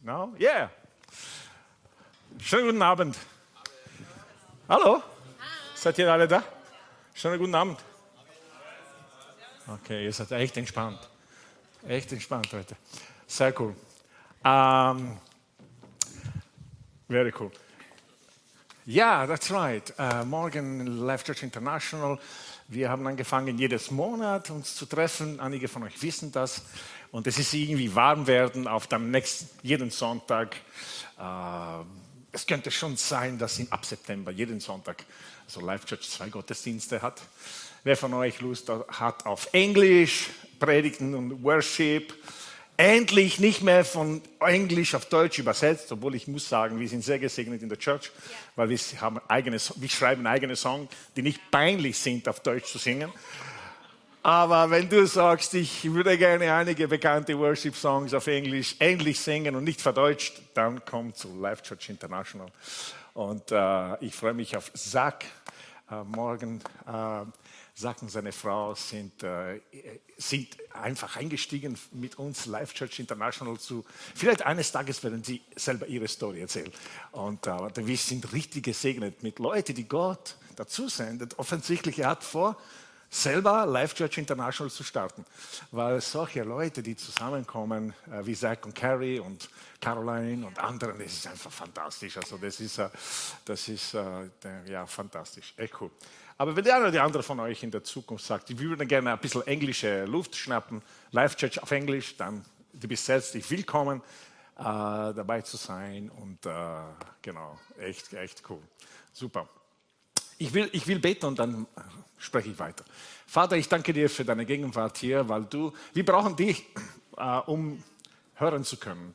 No? Yeah. Schönen guten Abend. Hallo? Seid ihr alle da? Schönen guten Abend. Okay, ihr seid echt entspannt. Echt entspannt heute. Sehr cool. Um, very cool. Ja, that's right. Uh, morgen Life Church International. Wir haben angefangen, jedes Monat uns zu treffen. Einige von euch wissen das. Und es ist irgendwie warm werden auf dem nächsten, jeden Sonntag. Uh, es könnte schon sein, dass ab September jeden Sonntag so Life Church zwei Gottesdienste hat. Wer von euch Lust hat auf Englisch, Predigten und Worship, endlich nicht mehr von Englisch auf Deutsch übersetzt, obwohl ich muss sagen, wir sind sehr gesegnet in der Church, weil wir, haben eigene, wir schreiben eigene Songs, die nicht peinlich sind, auf Deutsch zu singen. Aber wenn du sagst, ich würde gerne einige bekannte Worship-Songs auf Englisch endlich singen und nicht verdeutscht, dann komm zu Life Church International. Und äh, ich freue mich auf Zach äh, morgen. Äh, Zach und seine Frau sind, äh, sind einfach eingestiegen mit uns, Life Church International, zu. Vielleicht eines Tages werden sie selber ihre Story erzählen. Und äh, wir sind richtig gesegnet mit Leuten, die Gott dazu sendet. Offensichtlich, er hat vor, selber Life Church International zu starten. Weil solche Leute, die zusammenkommen, äh, wie Zach und Carrie und Caroline und anderen, das ist einfach fantastisch. Also das ist, äh, das ist äh, ja, fantastisch, echt cool. Aber wenn der eine oder die andere von euch in der Zukunft sagt, ich würde gerne ein bisschen englische Luft schnappen, Life Church auf Englisch, dann du bist herzlich willkommen, dabei zu sein. Und genau, echt, echt cool. Super. Ich will, ich will beten und dann spreche ich weiter. Vater, ich danke dir für deine Gegenwart hier, weil du, wir brauchen dich, äh, um hören zu können.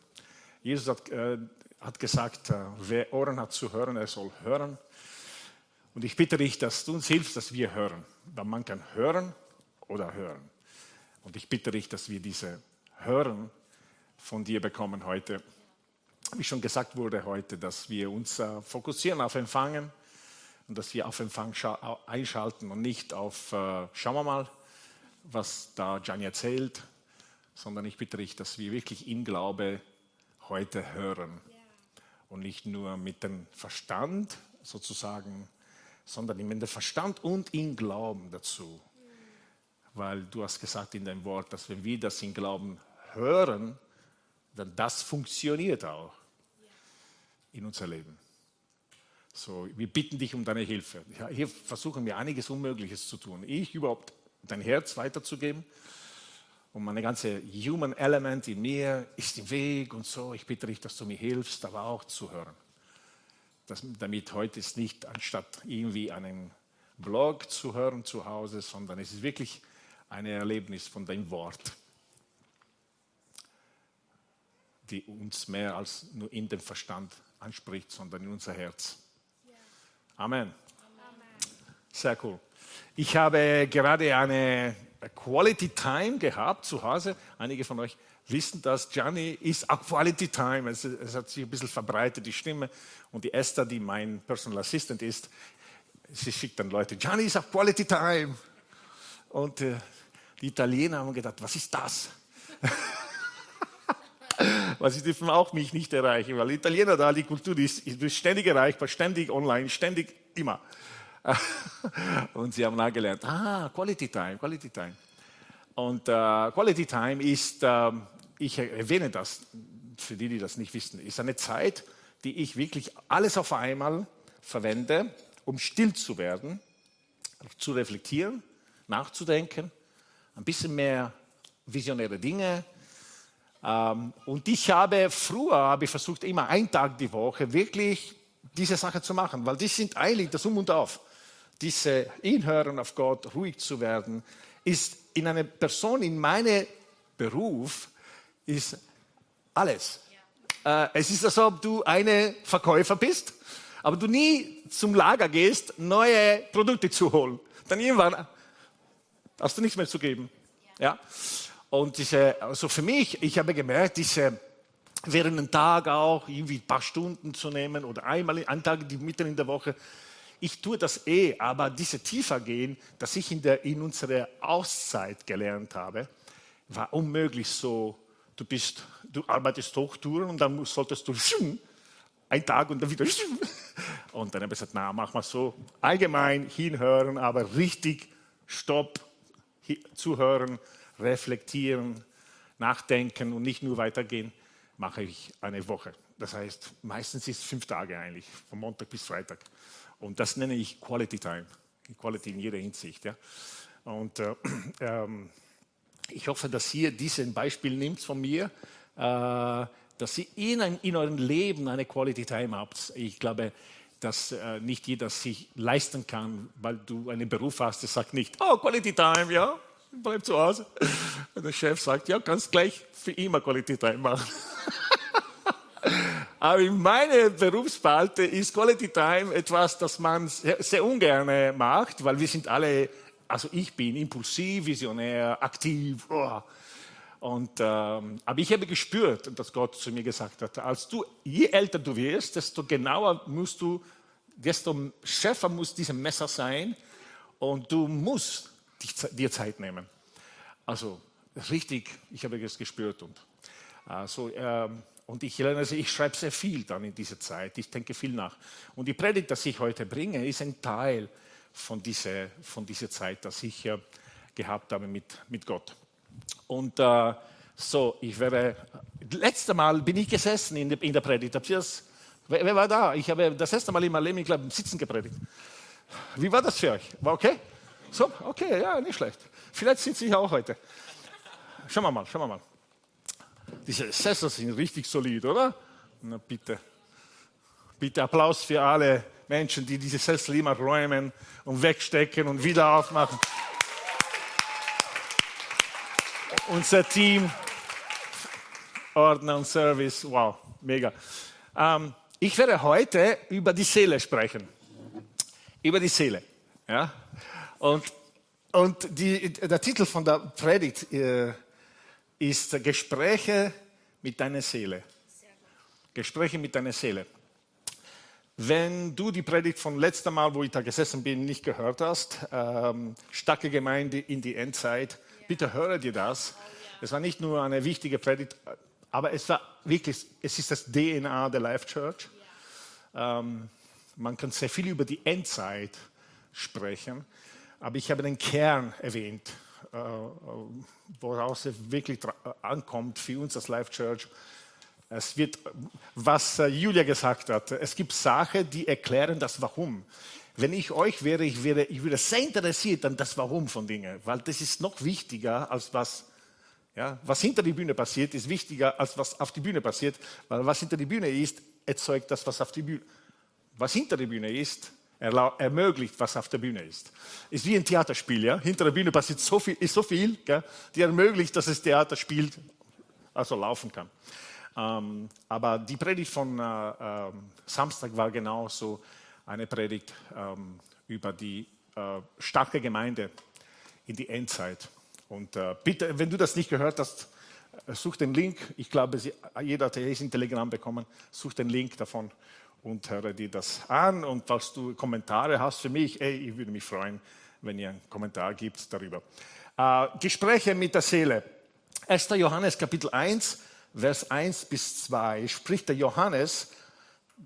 Jesus hat, äh, hat gesagt, äh, wer Ohren hat zu hören, er soll hören. Und ich bitte dich, dass du uns hilfst, dass wir hören. Weil man kann hören oder hören. Und ich bitte dich, dass wir diese Hören von dir bekommen heute. Wie schon gesagt wurde heute, dass wir uns äh, fokussieren auf Empfangen und dass wir auf Empfang einschalten und nicht auf, äh, schauen wir mal, was da Gianni erzählt, sondern ich bitte dich, dass wir wirklich in Glaube heute hören und nicht nur mit dem Verstand sozusagen, sondern mit dem Verstand und in Glauben dazu. Weil du hast gesagt in deinem Wort, dass wenn wir das in Glauben hören, dann das funktioniert auch in unser Leben. So, wir bitten dich um deine Hilfe. Ja, hier versuchen wir einiges Unmögliches zu tun. Ich überhaupt dein Herz weiterzugeben. Und meine ganze Human Element in mir ist im Weg und so. Ich bitte dich, dass du mir hilfst, aber auch zu hören. Das, damit heute ist nicht anstatt irgendwie einen Blog zu hören zu Hause, sondern es ist wirklich ein Erlebnis von deinem Wort, die uns mehr als nur in den Verstand anspricht, sondern in unser Herz. Amen. Sehr cool. Ich habe gerade eine Quality Time gehabt zu Hause. Einige von euch wissen das. Gianni ist auch Quality Time. Es, es, hat sich ein bisschen verbreitet, die Stimme. Und die Esther, die mein Personal Assistant ist, sie schickt dann Leute, Gianni ist auch Quality Time. Und äh, die Italiener haben gedacht, was ist das? weil sie dürfen auch mich nicht erreichen, weil Italiener da, die Kultur die ist, ist ständig erreichbar, ständig online, ständig immer. Und sie haben nachgelernt, ah, Quality Time, Quality Time. Und uh, Quality Time ist, uh, ich erwähne das für die, die das nicht wissen, ist eine Zeit, die ich wirklich alles auf einmal verwende, um still zu werden, zu reflektieren, nachzudenken, ein bisschen mehr visionäre Dinge und ich habe früher habe ich versucht, immer einen Tag die Woche wirklich diese Sache zu machen, weil die sind eigentlich das Um und Auf. Diese Inhören auf Gott, ruhig zu werden, ist in einer Person, in meinem Beruf, ist alles. Ja. Äh, es ist, als ob du eine Verkäufer bist, aber du nie zum Lager gehst, neue Produkte zu holen. Dann irgendwann hast du nichts mehr zu geben. Ja. ja? Und diese, also für mich, ich habe gemerkt, diese während einem Tag auch irgendwie ein paar Stunden zu nehmen oder einmal einen Tag die mitten in der Woche. Ich tue das eh, aber diese tiefer gehen, das ich in, der, in unserer Auszeit gelernt habe, war unmöglich so du, bist, du arbeitest Hochtouren und dann solltest du ein Tag und dann wieder. Und dann habe ich gesagt, na, mach mal so. Allgemein hinhören, aber richtig Stopp, zuhören, reflektieren, nachdenken und nicht nur weitergehen, mache ich eine Woche. Das heißt, meistens ist es fünf Tage eigentlich, von Montag bis Freitag. Und das nenne ich Quality Time. Quality in jeder Hinsicht. Ja. Und äh, ähm, ich hoffe, dass ihr diesen Beispiel nimmt von mir, äh, dass ihr in, in eurem Leben eine Quality Time habt. Ich glaube, dass äh, nicht jeder sich leisten kann, weil du einen Beruf hast, der sagt nicht, oh, Quality Time, ja, bleib zu Hause. Und der Chef sagt, ja, kannst gleich für immer Quality Time machen. Aber in meiner Berufspalte ist Quality Time etwas, das man sehr, ungern macht, weil wir sind alle, also ich bin impulsiv, visionär, aktiv. Oh. Und, ähm, aber ich habe gespürt, dass Gott zu mir gesagt hat, als du, je älter du wirst, desto genauer musst du, desto schärfer muss dieses Messer sein und du musst dir Zeit nehmen. Also richtig, ich habe es gespürt. Und, also, ähm, und ich, also ich schreibe sehr viel dann in dieser Zeit, ich denke viel nach. Und die Predigt, die ich heute bringe, ist ein Teil von dieser, von dieser Zeit, die ich äh, gehabt habe mit, mit Gott. Und äh, so, ich werde, letztes Mal bin ich gesessen in der, in der Predigt. Das, wer, wer, war da? Ich habe das erste Mal in meinem Leben, ich glaube, sitzen gepredigt. Wie war das für euch? War okay? So, okay, ja, nicht schlecht. Vielleicht sitze ich auch heute. Schauen wir mal, schauen wir mal. Diese Sessel sind richtig solid, oder? Na bitte. Bitte Applaus für alle Menschen, die diese Sessel immer räumen und wegstecken und wieder aufmachen unser Team, Ordner und Service, wow, mega. Ähm, ich werde heute über die Seele sprechen. Über die Seele. Ja? Und, und die, der Titel von der Predigt äh, ist Gespräche mit deiner Seele. Gespräche mit deiner Seele. Wenn du die Predigt von letztem Mal, wo ich da gesessen bin, nicht gehört hast, ähm, starke Gemeinde in die Endzeit, Bitte höre dir das. Es war nicht nur eine wichtige Predigt, aber es war wirklich, es ist das DNA der Life Church. Ähm, man kann sehr viel über die Endzeit sprechen, aber ich habe den Kern erwähnt, äh, woraus es wirklich ankommt für uns als Life Church. Es wird, was äh, Julia gesagt hat, es gibt Sachen, die erklären das Warum. Wenn ich euch wäre, ich wäre, ich wäre sehr interessiert an das Warum von Dingen, weil das ist noch wichtiger als was, ja, was hinter die Bühne passiert, ist wichtiger als was auf die Bühne passiert, weil was hinter die Bühne ist, erzeugt das, was auf die Bühne, was hinter der Bühne ist, ermöglicht, was auf der Bühne ist. Ist wie ein Theaterspiel, ja. Hinter der Bühne passiert so viel, ist so viel, gell, die ermöglicht, dass das Theater spielt, also laufen kann. Ähm, aber die Predigt von äh, äh, Samstag war genauso eine Predigt ähm, über die äh, starke Gemeinde in die Endzeit. Und äh, bitte, wenn du das nicht gehört hast, äh, such den Link. Ich glaube, jeder hat es in Telegram bekommen. Such den Link davon und höre dir das an. Und falls du Kommentare hast für mich, ey, ich würde mich freuen, wenn ihr einen Kommentar gibt darüber. Äh, Gespräche mit der Seele. 1. Johannes Kapitel 1, Vers 1 bis 2 spricht der Johannes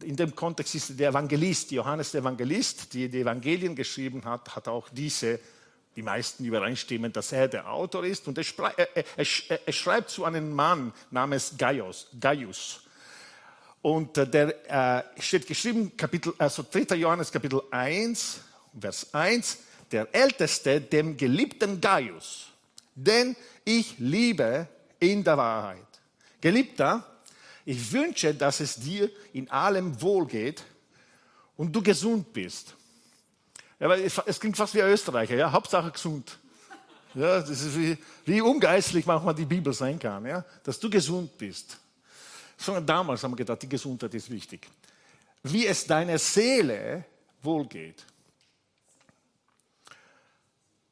in dem Kontext ist der Evangelist, Johannes der Evangelist, der die Evangelien geschrieben hat, hat auch diese, die meisten übereinstimmen, dass er der Autor ist. Und er, er, er, er schreibt zu einem Mann namens Gaius. Gaius. Und äh, der äh, steht geschrieben, Kapitel, also 3. Johannes Kapitel 1, Vers 1, der Älteste, dem geliebten Gaius, denn ich liebe in der Wahrheit. Geliebter, ich wünsche, dass es dir in allem wohlgeht und du gesund bist. Ja, es klingt fast wie Österreicher, ja? Hauptsache gesund. Ja, das ist wie, wie ungeistlich manchmal die Bibel sein kann, ja? dass du gesund bist. Schon damals haben wir gedacht, die Gesundheit ist wichtig. Wie es deiner Seele wohlgeht.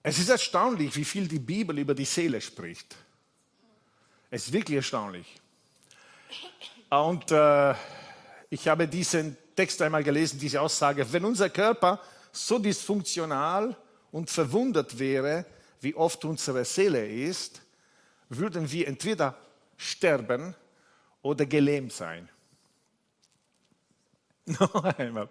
Es ist erstaunlich, wie viel die Bibel über die Seele spricht. Es ist wirklich erstaunlich. Und äh, ich habe diesen Text einmal gelesen, diese Aussage, wenn unser Körper so dysfunktional und verwundert wäre, wie oft unsere Seele ist, würden wir entweder sterben oder gelähmt sein. Noch einmal.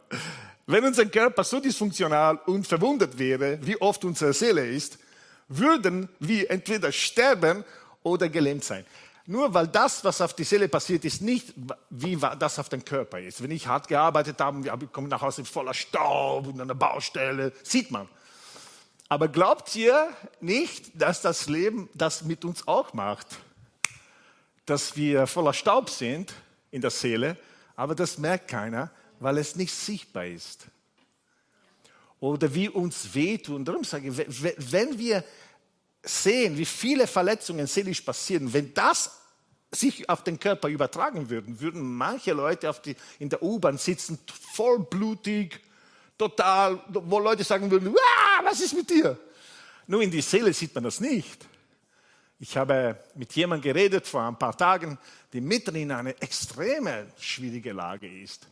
Wenn unser Körper so dysfunktional und verwundet wäre, wie oft unsere Seele ist, würden wir entweder sterben oder gelähmt sein. Nur weil das, was auf die Seele passiert, ist nicht, wie das auf den Körper ist. Wenn ich hart gearbeitet habe, wir kommen nach Hause voller Staub und an der Baustelle, sieht man. Aber glaubt ihr nicht, dass das Leben das mit uns auch macht? Dass wir voller Staub sind in der Seele, aber das merkt keiner, weil es nicht sichtbar ist. Oder wie uns wehtun. Darum sage ich, wenn wir sehen, wie viele Verletzungen seelisch passieren, wenn das sich auf den Körper übertragen würden, würden manche Leute die, in der U-Bahn sitzen, vollblutig, total, wo Leute sagen würden, was ist mit dir? Nur in die Seele sieht man das nicht. Ich habe mit jemandem geredet vor ein paar Tagen, der mitten in einer extreme schwierige Lage ist.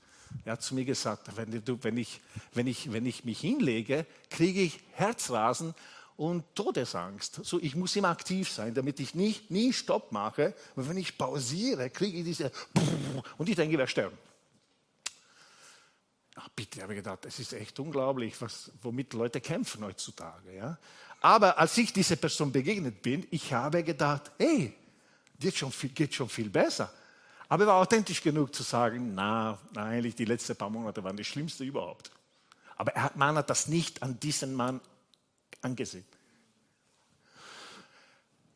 Er hat zu mir gesagt, wenn, du, wenn, ich, wenn, ich, wenn ich mich hinlege, kriege ich Herzrasen und Todesangst. So, ich muss immer aktiv sein, damit ich nicht, nie Stopp mache. Und wenn ich pausiere, kriege ich diese und ich denke, ich werde sterben. Ach, bitte, habe gedacht, es ist echt unglaublich, was, womit Leute kämpfen heutzutage. Ja? Aber als ich dieser Person begegnet bin, ich habe gedacht, hey, geht schon viel, geht schon viel besser. Aber er war authentisch genug zu sagen, na, eigentlich die letzten paar Monate waren die schlimmste überhaupt. Aber er, man hat das nicht an diesen Mann angesehen.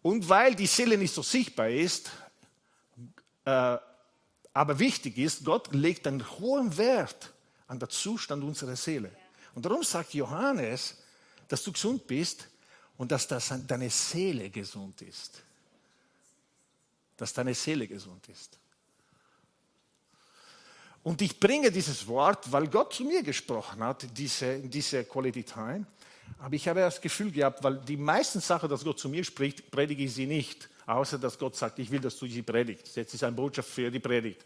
Und weil die Seele nicht so sichtbar ist, äh, aber wichtig ist, Gott legt einen hohen Wert an den Zustand unserer Seele. Und darum sagt Johannes, dass du gesund bist und dass das deine Seele gesund ist. Dass deine Seele gesund ist. Und ich bringe dieses Wort, weil Gott zu mir gesprochen hat, diese, diese Quality Time. Aber ich habe das Gefühl gehabt, weil die meisten Sachen, dass Gott zu mir spricht, predige ich sie nicht. Außer dass Gott sagt, ich will, dass du sie predigst. Jetzt ist eine Botschaft für die Predigt.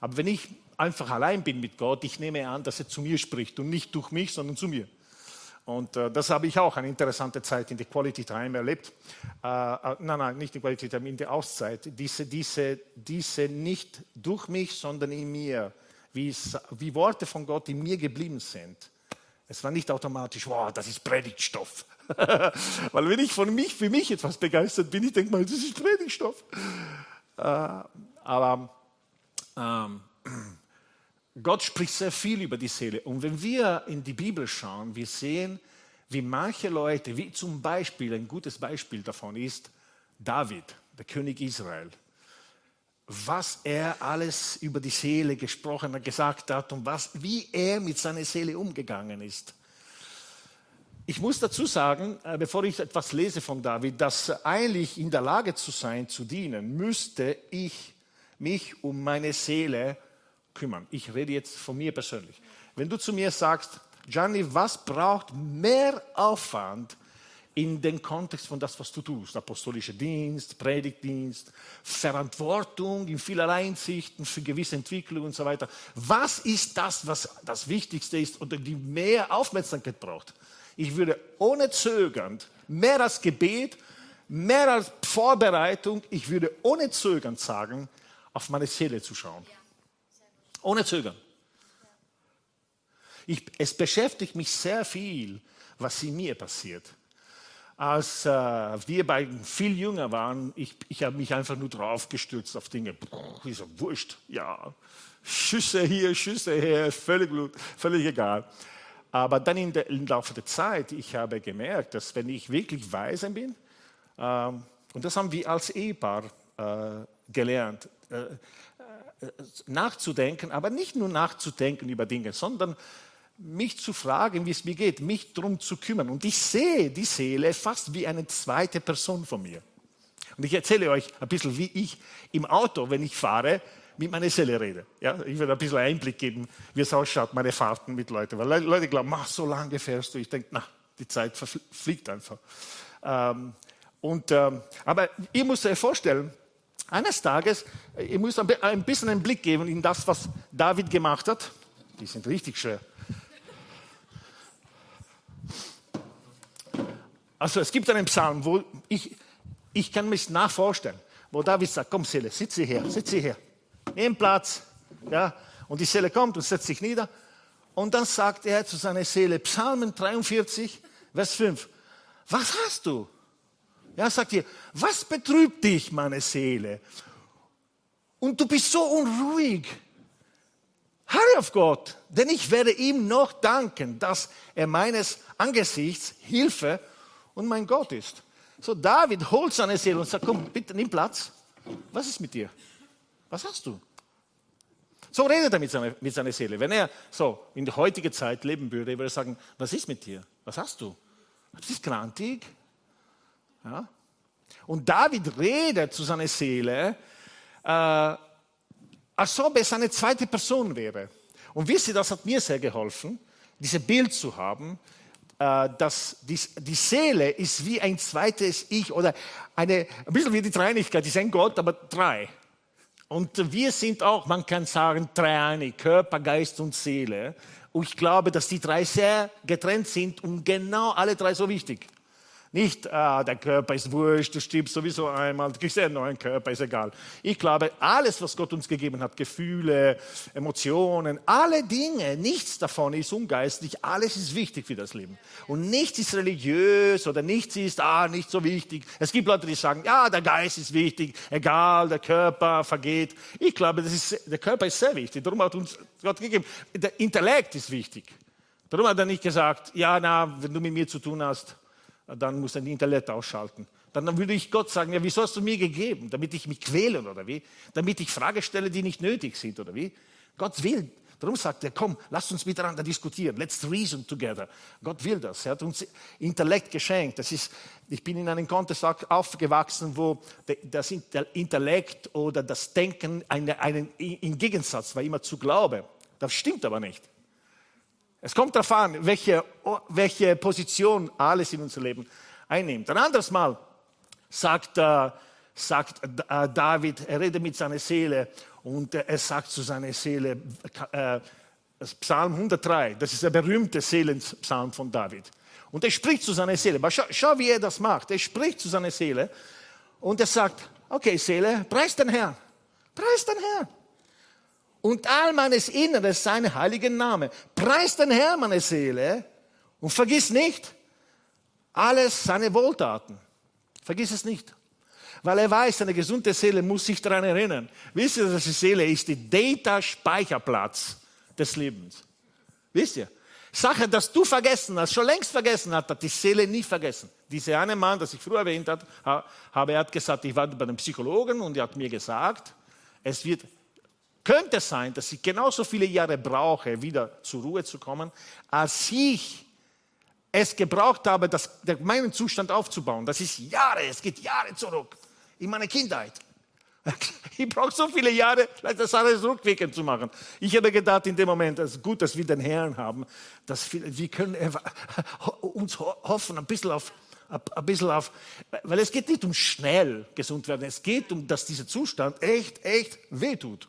Aber wenn ich einfach allein bin mit Gott, ich nehme an, dass er zu mir spricht und nicht durch mich, sondern zu mir. Und äh, das habe ich auch eine interessante Zeit in der Quality Time erlebt. Äh, äh, nein, nein, nicht in Quality Time, in der Auszeit. Diese, diese, diese nicht durch mich, sondern in mir. Wie, wie Worte von Gott in mir geblieben sind. Es war nicht automatisch, wow, das ist Predigtstoff. Weil wenn ich von mich, für mich etwas begeistert bin, ich denke mal, das ist Predigtstoff. Äh, aber ähm, Gott spricht sehr viel über die Seele. Und wenn wir in die Bibel schauen, wir sehen, wie manche Leute, wie zum Beispiel, ein gutes Beispiel davon ist David, der König Israel was er alles über die Seele gesprochen und gesagt hat und was, wie er mit seiner Seele umgegangen ist. Ich muss dazu sagen, äh, bevor ich etwas lese von David, dass eigentlich in der Lage zu sein, zu dienen, müsste ich mich um meine Seele kümmern. Ich rede jetzt von mir persönlich. Wenn du zu mir sagst, Gianni, was braucht mehr Aufwand, in den Kontext von das, was du tust. Apostolischer Dienst, Predigtdienst, Verantwortung in vielerlei Hinsichten für gewisse Entwicklung und so weiter. Was ist das, was das Wichtigste ist oder die mehr Aufmerksamkeit braucht? Ich würde ohne Zögern, mehr als Gebet, mehr als Vorbereitung, ich würde ohne Zögern sagen, auf meine Seele zu schauen. Ohne Zögern. Ich, es beschäftigt mich sehr viel, was in mir passiert als äh, wir beiden viel jünger waren, ich, ich habe mich einfach nur drauf gestürzt auf Dinge. Ich so, wurscht, ja. Schüsse hier, Schüsse her, völlig, völlig egal. Aber dann in der, im Laufe der Zeit, ich habe gemerkt, dass wenn ich wirklich weise bin, äh, und das haben wir als Ehepaar äh, gelernt, äh, nachzudenken, aber nicht nur nachzudenken über Dinge, sondern mich zu fragen, wie es mir geht, mich darum zu kümmern. Und ich sehe die Seele fast wie eine zweite Person von mir. Und ich erzähle euch ein bisschen, wie ich im Auto, wenn ich fahre, mit meiner Seele rede. Ja, ich werde ein bisschen Einblick geben, wie es ausschaut, meine Fahrten mit Leuten. Weil Leute glauben, mach so lange fährst du. Ich denke, na, die Zeit fliegt einfach. Ähm, und, ähm, aber ihr müsst euch vorstellen, eines Tages, ihr müsst ein bisschen einen Blick geben in das, was David gemacht hat. Die sind richtig schwer. Also es gibt einen Psalm, wo ich, ich kann mich nachvorstellen, wo David sagt, komm Seele, sitze hier, sitze hier, nimm Platz. Ja? Und die Seele kommt und setzt sich nieder. Und dann sagt er zu seiner Seele, Psalmen 43, Vers 5, was hast du? Ja, sagt ihr, was betrübt dich, meine Seele? Und du bist so unruhig. Harre auf Gott, denn ich werde ihm noch danken, dass er meines Angesichts Hilfe und mein Gott ist. So David holt seine Seele und sagt, komm, bitte nimm Platz. Was ist mit dir? Was hast du? So redet er mit seiner, mit seiner Seele. Wenn er so in der heutigen Zeit leben würde, würde er sagen, was ist mit dir? Was hast du? Du bist krantig. Ja? Und David redet zu seiner Seele, äh, als ob es eine zweite Person wäre. Und wisst ihr, das hat mir sehr geholfen, dieses Bild zu haben, äh, dass die, die, Seele ist wie ein zweites Ich oder eine, ein bisschen wie die Dreinigkeit, die ist ein Gott, aber drei. Und wir sind auch, man kann sagen, dreieinig, Körper, Geist und Seele. Und ich glaube, dass die drei sehr getrennt sind und genau alle drei so wichtig. Nicht, ah, der Körper ist wurscht, du stirbst sowieso einmal, du kriegst einen neuen Körper, ist egal. Ich glaube, alles, was Gott uns gegeben hat, Gefühle, Emotionen, alle Dinge, nichts davon ist ungeistlich, alles ist wichtig für das Leben. Und nichts ist religiös oder nichts ist, ah, nicht so wichtig. Es gibt Leute, die sagen, ja, der Geist ist wichtig, egal, der Körper vergeht. Ich glaube, das ist, der Körper ist sehr wichtig, darum hat uns Gott gegeben. Der Intellekt ist wichtig. Darum hat er nicht gesagt, ja, na, wenn du mit mir zu tun hast, dann muss er die Intellekt ausschalten. Dann würde ich Gott sagen, ja, wieso hast du mir gegeben? Damit ich mich quäle oder wie? Damit ich Fragen stelle, die nicht nötig sind oder wie? Gott will. Darum sagt er, komm, lass uns miteinander diskutieren. Let's reason together. Gott will das. Er hat uns Intellekt geschenkt. Das ist, ich bin in einem Kontext aufgewachsen, wo das Intellekt oder das Denken eine, einen, im Gegensatz war immer zu Glaube. Das stimmt aber nicht. Es kommt darauf an, welche, welche Position alles in unserem Leben einnimmt. Ein anderes Mal sagt, äh, sagt äh, David, er redet mit seiner Seele und äh, er sagt zu seiner Seele, äh, Psalm 103, das ist der berühmte Seelenpsalm von David. Und er spricht zu seiner Seele. Schau, schau, wie er das macht. Er spricht zu seiner Seele und er sagt, okay Seele, preis den Herrn, preis den Herrn und all meines Inneres seinen heiligen Namen. Preis den Herrn, meine Seele, und vergiss nicht alles seine Wohltaten. Vergiss es nicht. Weil er weiß, eine gesunde Seele muss sich daran erinnern. Wisst ihr, dass die Seele ist die Data-Speicherplatz des Lebens. Wisst ihr? Sache, dass du vergessen hast, schon längst vergessen hat, hat die Seele nie vergessen. Dieser eine Mann, das ich früher erwähnt habe, er hat gesagt, ich war bei einem Psychologen und er hat mir gesagt, es wird könnte sein, dass ich genauso viele Jahre brauche, wieder zur Ruhe zu kommen, als ich es gebraucht habe, das, meinen Zustand aufzubauen. Das ist Jahre, es geht Jahre zurück in meine Kindheit. Ich brauche so viele Jahre, das alles rückwirkend zu machen. Ich habe gedacht in dem Moment, es ist gut, dass wir den Herrn haben, dass wir, wir können uns hoffen, ein bisschen auf, ein bisschen auf, weil es geht nicht um schnell gesund werden, es geht um, dass dieser Zustand echt, echt wehtut.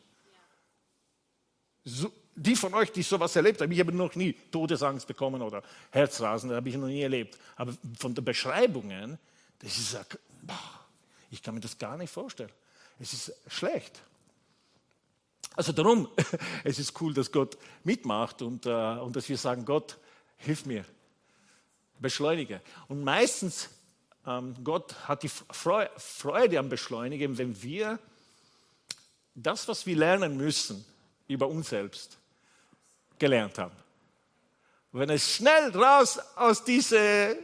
So, die von euch, die sowas erlebt haben, ich habe noch nie Todesangst bekommen oder Herzrasen, das habe ich noch nie erlebt. Aber von den Beschreibungen, das ist, ich kann mir das gar nicht vorstellen. Es ist schlecht. Also darum, es ist cool, dass Gott mitmacht und, äh, und dass wir sagen, Gott, hilf mir, beschleunige. Und meistens, ähm, Gott hat die Freude am Beschleunigen, wenn wir das, was wir lernen müssen, über uns selbst gelernt haben. Wenn es schnell raus aus diesem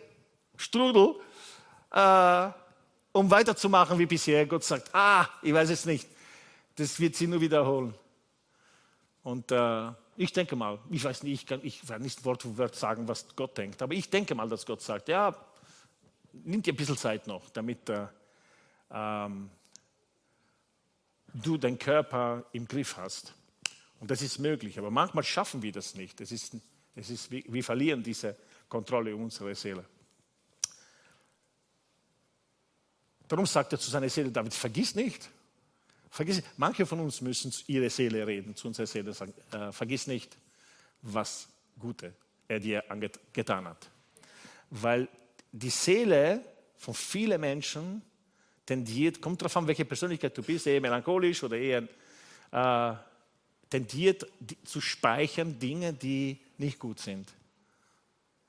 Strudel, äh, um weiterzumachen wie bisher, Gott sagt, ah, ich weiß es nicht, das wird sie nur wiederholen. Und äh, ich denke mal, ich weiß nicht, ich kann, ich werde nicht Wort für Wort sagen, was Gott denkt, aber ich denke mal, dass Gott sagt, ja, nimm dir ein bisschen Zeit noch, damit äh, ähm, du deinen Körper im Griff hast. Und das ist möglich, aber manchmal schaffen wir das nicht. Es ist, es ist, wir verlieren diese Kontrolle unserer Seele. Darum sagt er zu seiner Seele, David, vergiss nicht, vergiss, manche von uns müssen ihre Seele reden, zu unserer Seele sagen, äh, vergiss nicht, was Gute er dir getan hat. Weil die Seele von vielen Menschen, tendiert, kommt darauf an, welche Persönlichkeit du bist, eher melancholisch oder eher äh, tendiert die, zu speichern Dinge, die nicht gut sind.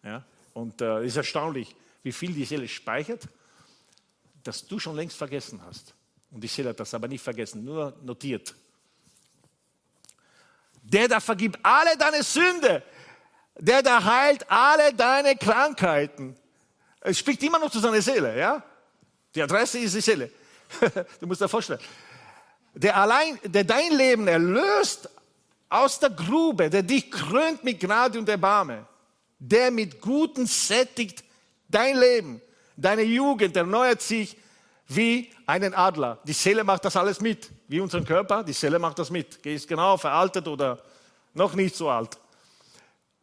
Ja? Und es äh, ist erstaunlich, wie viel die Seele speichert, dass du schon längst vergessen hast. Und die Seele hat das aber nicht vergessen, nur notiert. Der da vergibt alle deine Sünde, der da heilt alle deine Krankheiten. Es spricht immer noch zu seiner Seele, ja? Die Adresse ist die Seele. du musst dir vorstellen. Der allein, der dein Leben erlöst aus der Grube, der dich krönt mit Gnade und Erbarme, der mit Guten sättigt dein Leben, deine Jugend erneuert sich wie einen Adler. Die Seele macht das alles mit, wie unseren Körper, die Seele macht das mit. Ist genau veraltet oder noch nicht so alt.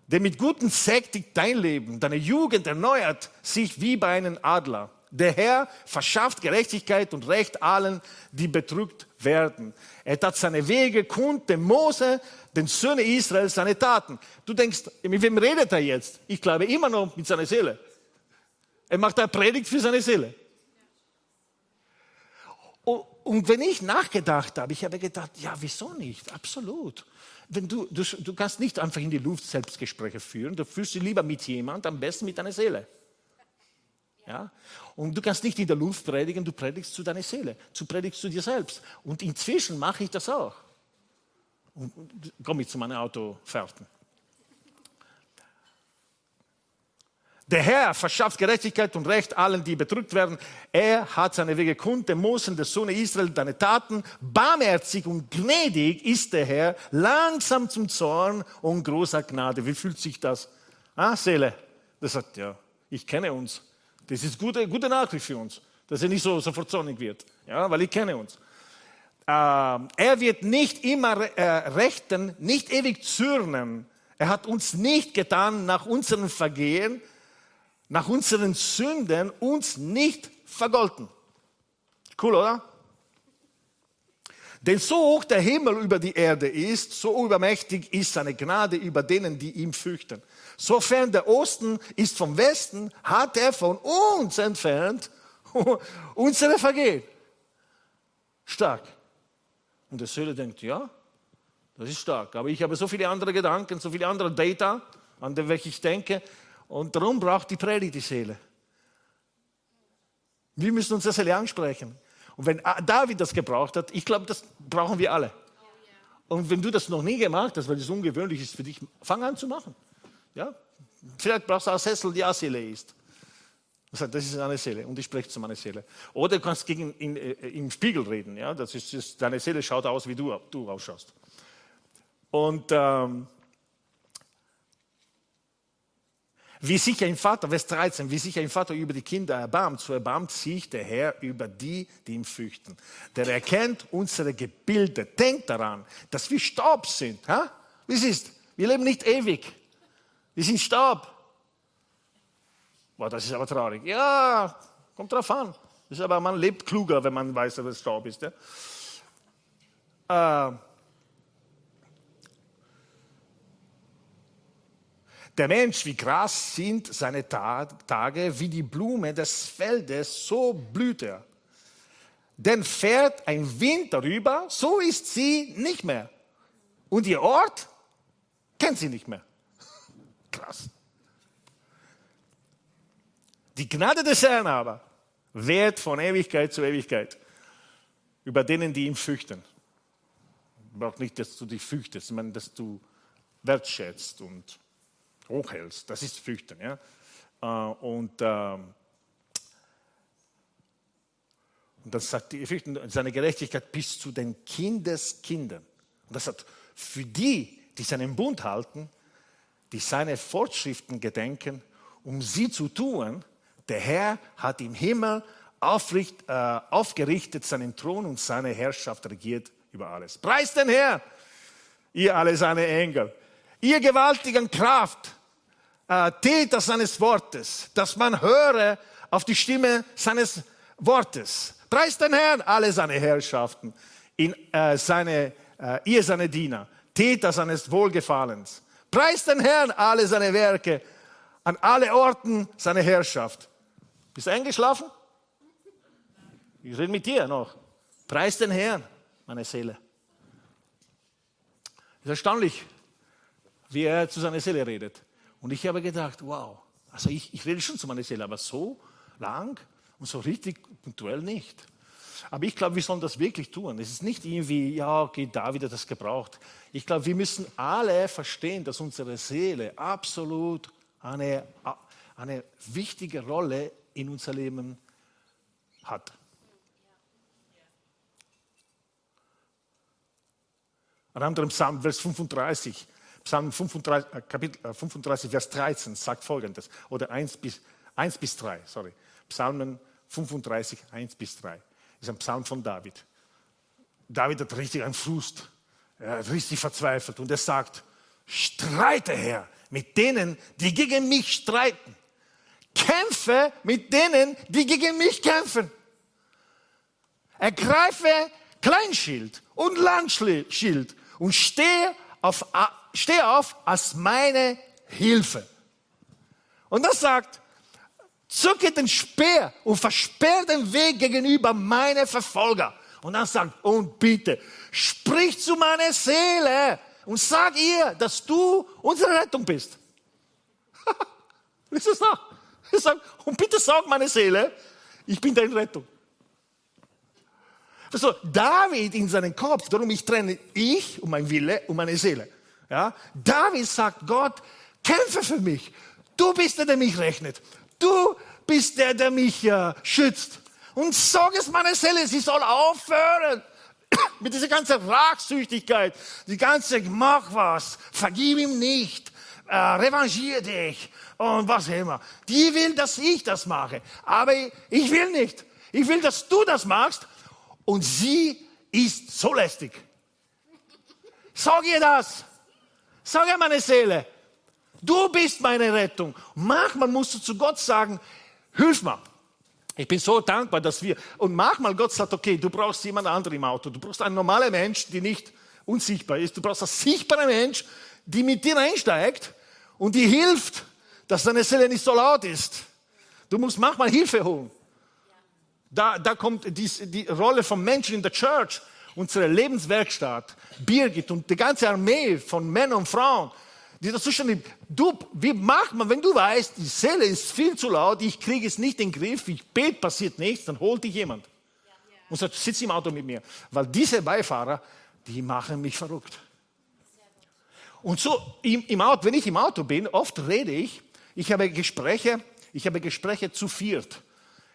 Der mit Guten sättigt dein Leben, deine Jugend erneuert sich wie bei einem Adler. Der Herr verschafft Gerechtigkeit und Recht allen, die betrügt werden. Er tat seine Wege kund dem Mose, den Söhnen Israels, seine Taten. Du denkst, mit wem redet er jetzt? Ich glaube immer noch mit seiner Seele. Er macht eine Predigt für seine Seele. Und wenn ich nachgedacht habe, ich habe gedacht, ja, wieso nicht? Absolut. Wenn du, du, du kannst nicht einfach in die Luft Selbstgespräche führen, du führst sie lieber mit jemand, am besten mit deiner Seele. Ja? Und du kannst nicht in der Luft predigen, du predigst zu deiner Seele, du predigst zu dir selbst. Und inzwischen mache ich das auch. Und komme ich zu meinen Autofahrten. Der Herr verschafft Gerechtigkeit und Recht allen, die bedrückt werden. Er hat seine Wege kund, dem Mosen, der Sohn Israel, deine Taten. Barmherzig und gnädig ist der Herr, langsam zum Zorn und großer Gnade. Wie fühlt sich das? Ah, Seele. Das sagt, ja, ich kenne uns. Das ist gute, gute Nachricht für uns, dass er nicht so sofort zornig wird. Ja, weil ich kenne uns. Ähm, er wird nicht immer äh, rechten, nicht ewig zürnen. Er hat uns nicht getan nach unseren Vergehen, nach unseren Sünden uns nicht vergolten. Cool, oder? Denn so hoch der Himmel über die Erde ist, so übermächtig ist seine Gnade über denen, die ihm fürchten. Sofern der Osten ist vom Westen, hat er von uns entfernt unsere Vergehen. Stark. Und der Söhne denkt, ja, das ist stark. Aber ich habe so viele andere Gedanken, so viele andere Data, an die ich denke. Und darum braucht die Predigt die Seele. Wir müssen uns das Seele ansprechen. Und wenn David das gebraucht hat, ich glaube, das brauchen wir alle. Und wenn du das noch nie gemacht hast, weil es ungewöhnlich ist für dich, fang an zu machen. Ja? Vielleicht brauchst du eine Sessel, die auch Seele ist. Das ist eine Seele und ich spreche zu meiner Seele. Oder du kannst gegen, in, äh, im Spiegel reden. Ja? Das ist, ist, deine Seele schaut aus, wie du, du ausschaust. Und ähm, Wie sich ein Vater, Vers 13, wie sich ein Vater über die Kinder erbarmt, so erbarmt sich der Herr über die, die ihn fürchten. Der erkennt unsere Gebilde. Denkt daran, dass wir Staub sind. Ha? Wie es ist, wir leben nicht ewig. Wir sind Staub. Boah, das ist aber traurig. Ja, kommt drauf an. Das ist aber, man lebt kluger, wenn man weiß, es Staub ist. Ja? Äh, Der Mensch wie Gras sind seine Tage, wie die Blume des Feldes, so blüht er. Denn fährt ein Wind darüber, so ist sie nicht mehr. Und ihr Ort kennt sie nicht mehr. Krass. Die Gnade des Herrn aber währt von Ewigkeit zu Ewigkeit über denen, die ihn fürchten. Braucht nicht, dass du dich fürchtest, sondern dass du wertschätzt und hochhältst. Das ist Fürchten. Ja? Äh, und, ähm, und dann sagt die Fürchten seine Gerechtigkeit bis zu den Kindeskindern. Und das hat für die, die seinen Bund halten, die seine Fortschriften gedenken, um sie zu tun, der Herr hat im Himmel aufricht, äh, aufgerichtet seinen Thron und seine Herrschaft regiert über alles. Preist den Herr, ihr alle seine Engel, ihr gewaltigen Kraft, äh, Täter seines Wortes, dass man höre auf die Stimme seines Wortes. Preist den Herrn, alle seine Herrschaften, in, äh, seine, äh, ihr seine Diener, Täter seines Wohlgefallens. Preist den Herrn, alle seine Werke, an alle Orten seine Herrschaft. Bist du eingeschlafen? Ich rede mit dir noch. Preis den Herrn, meine Seele. Es ist erstaunlich, wie er zu seiner Seele redet. Und ich habe gedacht, wow, also ich, ich rede schon zu meiner Seele, aber so lang und so richtig punktuell nicht. Aber ich glaube, wir sollen das wirklich tun. Es ist nicht irgendwie, ja, okay, David hat das gebraucht. Ich glaube, wir müssen alle verstehen, dass unsere Seele absolut eine, eine wichtige Rolle in unser Leben hat. Ein anderer Psalm, Vers 35, Psalm 35, äh, Kapitel 35, äh, Vers 13 sagt folgendes, oder 1 bis, 1 bis 3, sorry. Psalmen 35, 1 bis 3. Das ist ein Psalm von David. David hat richtig einen Frust. Er ist richtig verzweifelt und er sagt, streite Herr mit denen, die gegen mich streiten. Kämpfe mit denen, die gegen mich kämpfen. Ergreife Kleinschild und Landschild und stehe auf, stehe auf als meine Hilfe. Und das sagt, zücke den Speer und versperre den Weg gegenüber meine Verfolger. Und dann sagt, und bitte, sprich zu meiner Seele und sag ihr, dass du unsere Rettung bist. Ist das da? Ich und bitte sag meine Seele, ich bin deine Rettung. Also David in seinem Kopf, darum ich trenne ich und mein Wille und meine Seele. Ja? David sagt Gott, kämpfe für mich. Du bist der, der mich rechnet. Du bist der, der mich äh, schützt. Und sag es meiner Seele, sie soll aufhören mit dieser ganzen Rachsüchtigkeit, die ganze mach was, vergib ihm nicht, äh, revanchier dich und was immer. Die will, dass ich das mache, aber ich will nicht. Ich will, dass du das machst und sie ist so lästig. Sag ihr das. Sag ihr meine Seele. Du bist meine Rettung. Manchmal musst du zu Gott sagen, hilf mir. Ich bin so dankbar, dass wir, und manchmal Gott sagt, okay, du brauchst jemand anderen im Auto. Du brauchst einen normalen Mensch, der nicht unsichtbar ist. Du brauchst einen sichtbaren Mensch, die mit dir einsteigt und die hilft, dass deine Seele nicht so laut ist. Du musst manchmal Hilfe holen. Da, da kommt die, die Rolle von Menschen in der Church, unsere Lebenswerkstatt, Birgit und die ganze Armee von Männern und Frauen, die dazu stehen, du, wie macht man, wenn du weißt, die Seele ist viel zu laut, ich kriege es nicht in den Griff, ich bete, passiert nichts, dann holt dich jemand und sagt, sitz im Auto mit mir. Weil diese Beifahrer, die machen mich verrückt. Und so im, im Auto, wenn ich im Auto bin, oft rede ich, ich habe Gespräche, ich habe Gespräche zu viert.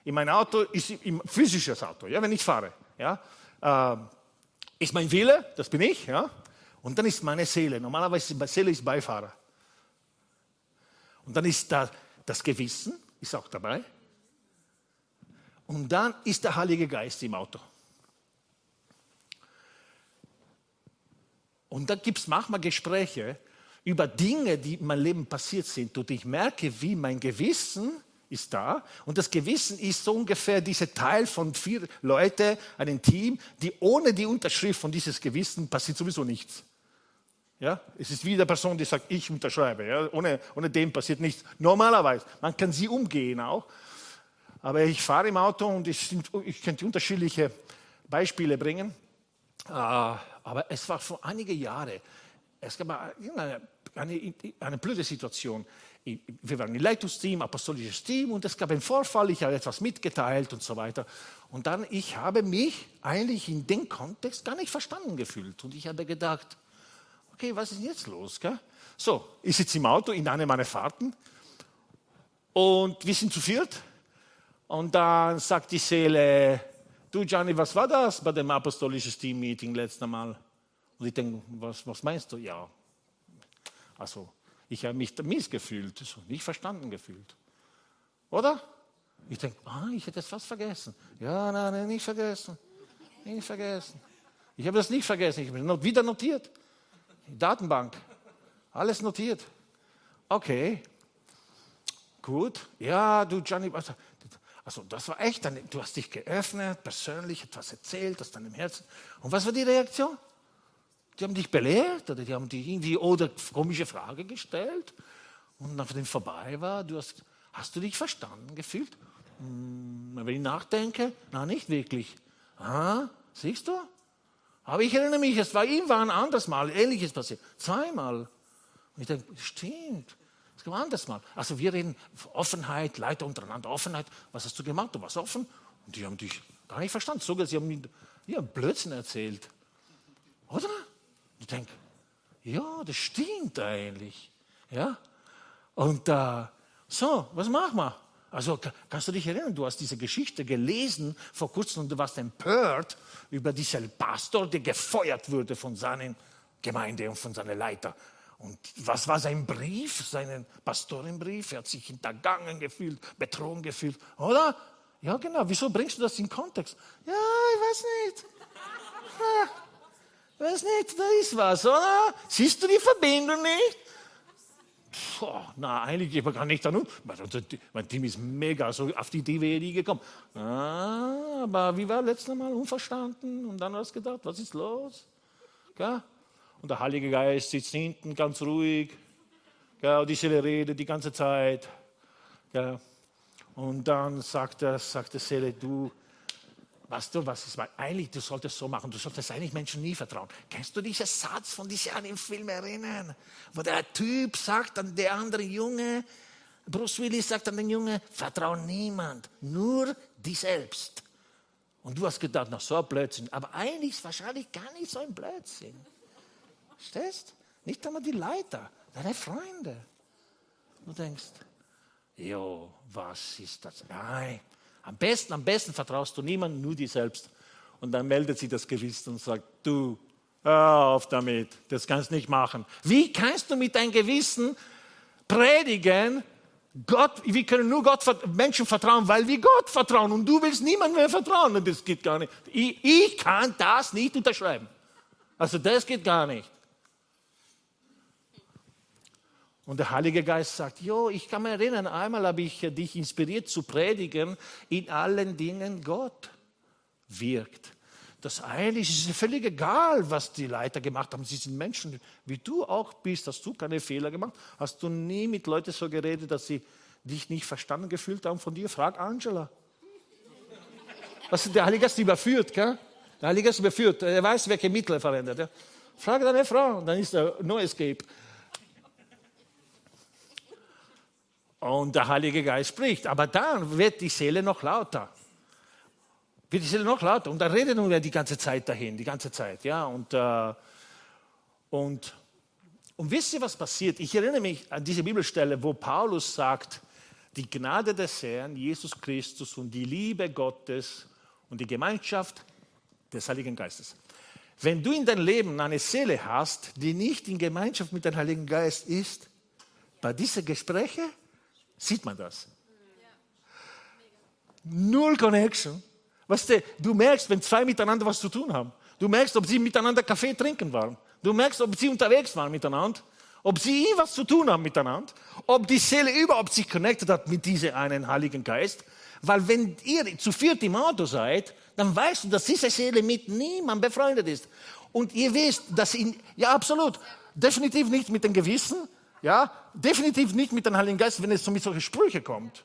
In meinem Auto ist ein physisches Auto, ja, wenn ich fahre. Ja, äh, ist mein Wille, das bin ich, ja, und dann ist meine Seele. Normalerweise ist Seele ist Beifahrer. Und dann ist da das Gewissen, ist auch dabei. Und dann ist der Heilige Geist im Auto. Und dann gibt es manchmal Gespräche über Dinge, die in meinem Leben passiert sind. Und ich merke, wie mein Gewissen ist da. Und das Gewissen ist so ungefähr dieser Teil von vier Leuten, einem Team, die ohne die Unterschrift von dieses Gewissen passiert sowieso nichts. Ja, es ist wie der Person, die sagt, ich unterschreibe. Ja, ohne, ohne dem passiert nichts. Normalerweise. Man kann sie umgehen auch. Aber ich fahre im Auto und ich, sind, ich könnte unterschiedliche Beispiele bringen. Ah, aber es war vor einigen Jahren, es gab eine, eine, eine blöde Situation. Wir waren ein Leitungsteam, apostolisches Team und es gab einen Vorfall, ich habe etwas mitgeteilt und so weiter. Und dann, ich habe mich eigentlich in dem Kontext gar nicht verstanden gefühlt. Und ich habe gedacht, okay, was ist jetzt los? Gell? So, ich sitze im Auto in einer meiner Fahrten und wir sind zu viert. Und dann sagt die Seele, du Gianni, was war das bei dem apostolischen Team-Meeting letztes Mal? Und ich denke, was, was meinst du? Ja, also ich habe mich missgefühlt, nicht verstanden gefühlt. Oder? Ich denke, ah, ich hätte es fast vergessen. Ja, nein, nein, nicht vergessen. Nicht vergessen. Ich habe das nicht vergessen. Ich habe es wieder notiert. Datenbank. Alles notiert. Okay. Gut. Ja, du Johnny, also das war echt, du hast dich geöffnet, persönlich etwas erzählt aus deinem Herzen. Und was war die Reaktion? Die haben dich belehrt oder die haben dich irgendwie oder komische Frage gestellt. Und nachdem vorbei war, du hast, hast du dich verstanden gefühlt? Hm, wenn ich nachdenke, na nicht wirklich. Ah, siehst du? Aber ich erinnere mich, es war irgendwann ein anderes Mal, ähnliches passiert. Zweimal. Und ich denke, stimmt. Es kam anders mal. Also wir reden Offenheit, Leiter untereinander, Offenheit. Was hast du gemacht? Du warst offen. Und die haben dich gar nicht verstanden. Sogar sie haben mir ja, Blödsinn erzählt. Oder? Ich denke, ja, das stimmt eigentlich. Ja? Und äh, so, was machen wir? Also kannst du dich erinnern, du hast diese Geschichte gelesen vor kurzem und du warst empört über diesen Pastor, der gefeuert wurde von seiner Gemeinde und von seinen Leiter. Und was war sein Brief, seinen Pastorenbrief? Er hat sich hintergangen gefühlt, betrogen gefühlt, oder? Ja, genau. Wieso bringst du das in Kontext? Ja, ich weiß nicht. Ich weiß nicht, da ist was, oder? Siehst du die Verbindung nicht? Boah, na, eigentlich man gar nicht an. Mein Team ist mega, so auf die Idee wäre nie gekommen. Ah, aber wie war letztes Mal unverstanden? Und dann hast du gedacht, was ist los? Gell? Und der Heilige Geist sitzt hinten ganz ruhig. Gell? Und die Seele redet die ganze Zeit. Gell? Und dann sagt, er, sagt die Seele, du, Weißt du, was ist mal? Eigentlich, du solltest so machen, du solltest eigentlich Menschen nie vertrauen. Kennst du diesen Satz von diesem einen Film erinnern? Wo der Typ sagt an der andere Junge, Bruce Willis sagt an den Junge, vertrau niemand, nur dich selbst. Und du hast gedacht, na so ein Blödsinn. Aber eigentlich ist es wahrscheinlich gar nicht so ein Blödsinn. Verstehst? Nicht einmal die Leiter, deine Freunde. Du denkst, jo, was ist das? Nein, am besten, am besten vertraust du niemandem, nur dir selbst. Und dann meldet sie das Gewissen und sagt, du, hör auf damit, das kannst du nicht machen. Wie kannst du mit deinem Gewissen predigen, Gott, wir können nur Gott, Menschen vertrauen, weil wir Gott vertrauen und du willst niemandem mehr vertrauen. Und das geht gar nicht. Ich, ich kann das nicht unterschreiben. Also das geht gar nicht. Und der Heilige Geist sagt, jo, ich kann mich erinnern, einmal habe ich dich inspiriert zu predigen, in allen Dingen Gott wirkt. Das eigentlich ist völlig egal, was die Leiter gemacht haben. Sie sind Menschen, wie du auch bist. Hast du keine Fehler gemacht? Hast du nie mit Leuten so geredet, dass sie dich nicht verstanden gefühlt haben von dir? Frag Angela. Was der Heilige Geist überführt, gell? Der Heilige Geist überführt. Er weiß, welche Mittel er verwendet. Ja? Frag deine Frau, dann ist er No Escape. Und der Heilige Geist spricht. Aber dann wird die Seele noch lauter. Wird die Seele noch lauter. Und da redet wir die ganze Zeit dahin, die ganze Zeit. Ja? Und, äh, und, und wisst ihr, was passiert? Ich erinnere mich an diese Bibelstelle, wo Paulus sagt, die Gnade des Herrn, Jesus Christus und die Liebe Gottes und die Gemeinschaft des Heiligen Geistes. Wenn du in deinem Leben eine Seele hast, die nicht in Gemeinschaft mit dem Heiligen Geist ist, bei diesen Gesprächen sieht man das. Null Connection. Weißt du, du merkst, wenn zwei miteinander was zu tun haben. Du merkst, ob sie miteinander Kaffee trinken waren. Du merkst, ob sie unterwegs waren miteinander. Ob sie was zu tun haben miteinander. Ob die Seele überhaupt sich connected hat mit diesem einen Heiligen Geist. Weil wenn ihr zu viert im Auto seid, dann weißt du, dass diese Seele mit niemandem befreundet ist. Und ihr wisst, dass ihn, ja absolut, definitiv nicht mit dem Gewissen, ja, definitiv nicht mit dem Heiligen Geist, wenn es so mit solchen Sprüchen kommt.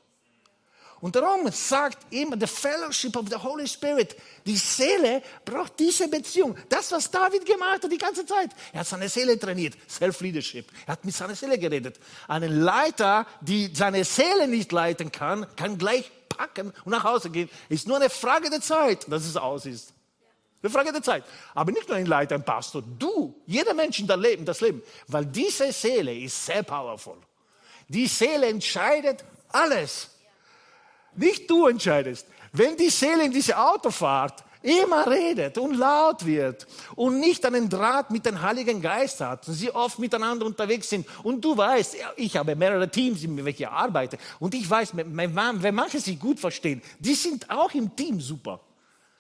Und darum sagt immer the Fellowship of the Holy Spirit, die Seele braucht diese Beziehung. Das, was David gemacht hat die ganze Zeit. Er hat seine Seele trainiert, Self-Leadership. Er hat mit seiner Seele geredet. Einen Leiter, die seine Seele nicht leiten kann, kann gleich packen und nach Hause gehen. Ist nur eine Frage der Zeit, dass es aus ist. Eine Frage der Zeit. Aber nicht nur ein Leiter, ein Pastor, du, jeder Mensch in deinem Leben, das Leben. Weil diese Seele ist sehr powerful. Die Seele entscheidet alles. Nicht du entscheidest. Wenn die Seele in diese Autofahrt immer redet und laut wird und nicht einen Draht mit dem Heiligen Geist hat und sie oft miteinander unterwegs sind und du weißt, ich habe mehrere Teams, in welchen ich arbeite und ich weiß, wenn manche sich gut verstehen, die sind auch im Team super.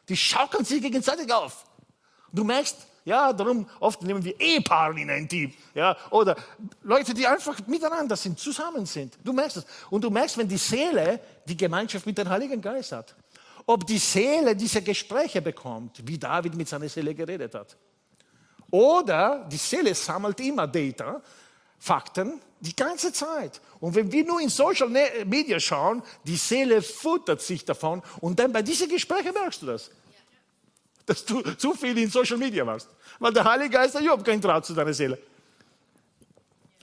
Die schaukeln sich gegenseitig auf. Du merkst, ja, darum oft nehmen wir Ehepaare in ein Team, ja, oder Leute, die einfach miteinander sind, zusammen sind. Du merkst es. Und du merkst, wenn die Seele die Gemeinschaft mit dem Heiligen Geist hat, ob die Seele diese Gespräche bekommt, wie David mit seiner Seele geredet hat. Oder die Seele sammelt immer Data, Fakten die ganze Zeit. Und wenn wir nur in Social Ne- Media schauen, die Seele futtert sich davon. Und dann bei diesen Gesprächen merkst du das. Dass du zu viel in Social Media warst. Weil der Heilige Geist hat überhaupt keinen Draht zu deiner Seele.